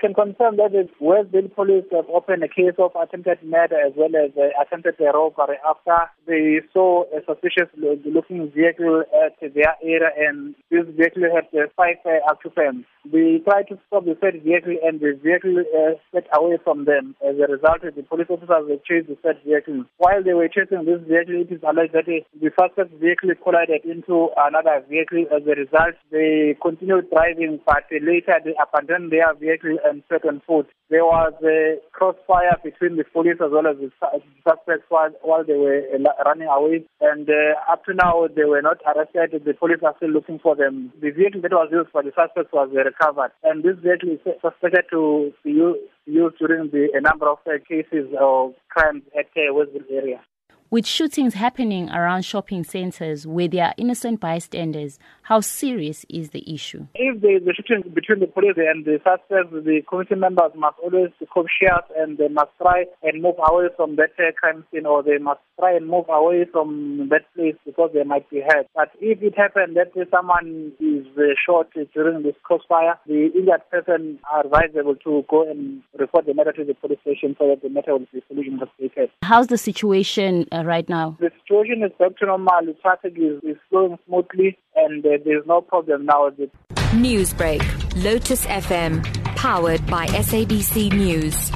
can confirm that the Westville police have opened a case of attempted murder as well as uh, attempted robbery after they saw a suspicious looking vehicle at their area and this vehicle had uh, five uh, occupants. They tried to stop the third vehicle and the vehicle uh, away from them. As a result, the police officers chased the third vehicle. While they were chasing this vehicle, it is alleged that the first vehicle collided into another vehicle. As a result, they continued driving, but later they abandoned their vehicle and certain foot. There was a crossfire between the police as well as the suspects while, while they were uh, running away. And uh, up to now, they were not arrested. The police are still looking for them. The vehicle that was used for the suspects was recovered. And this vehicle is suspected to be used during the, a number of uh, cases of crimes at the Westville area with shootings happening around shopping centers where there are innocent bystanders, how serious is the issue? If there is a shooting between the police and the suspects, the community members must always be cautious and they must try and move away from that uh, crime scene or they must try and move away from that place because they might be hurt. But if it happens that someone is uh, shot during this crossfire, the injured person are advisable to go and report the matter to the police station so that the matter will be fully investigated. How's the situation uh, right now? The situation is back to normal. The traffic is, is flowing smoothly and uh, there's no problem now. Newsbreak, Lotus FM, powered by SABC News.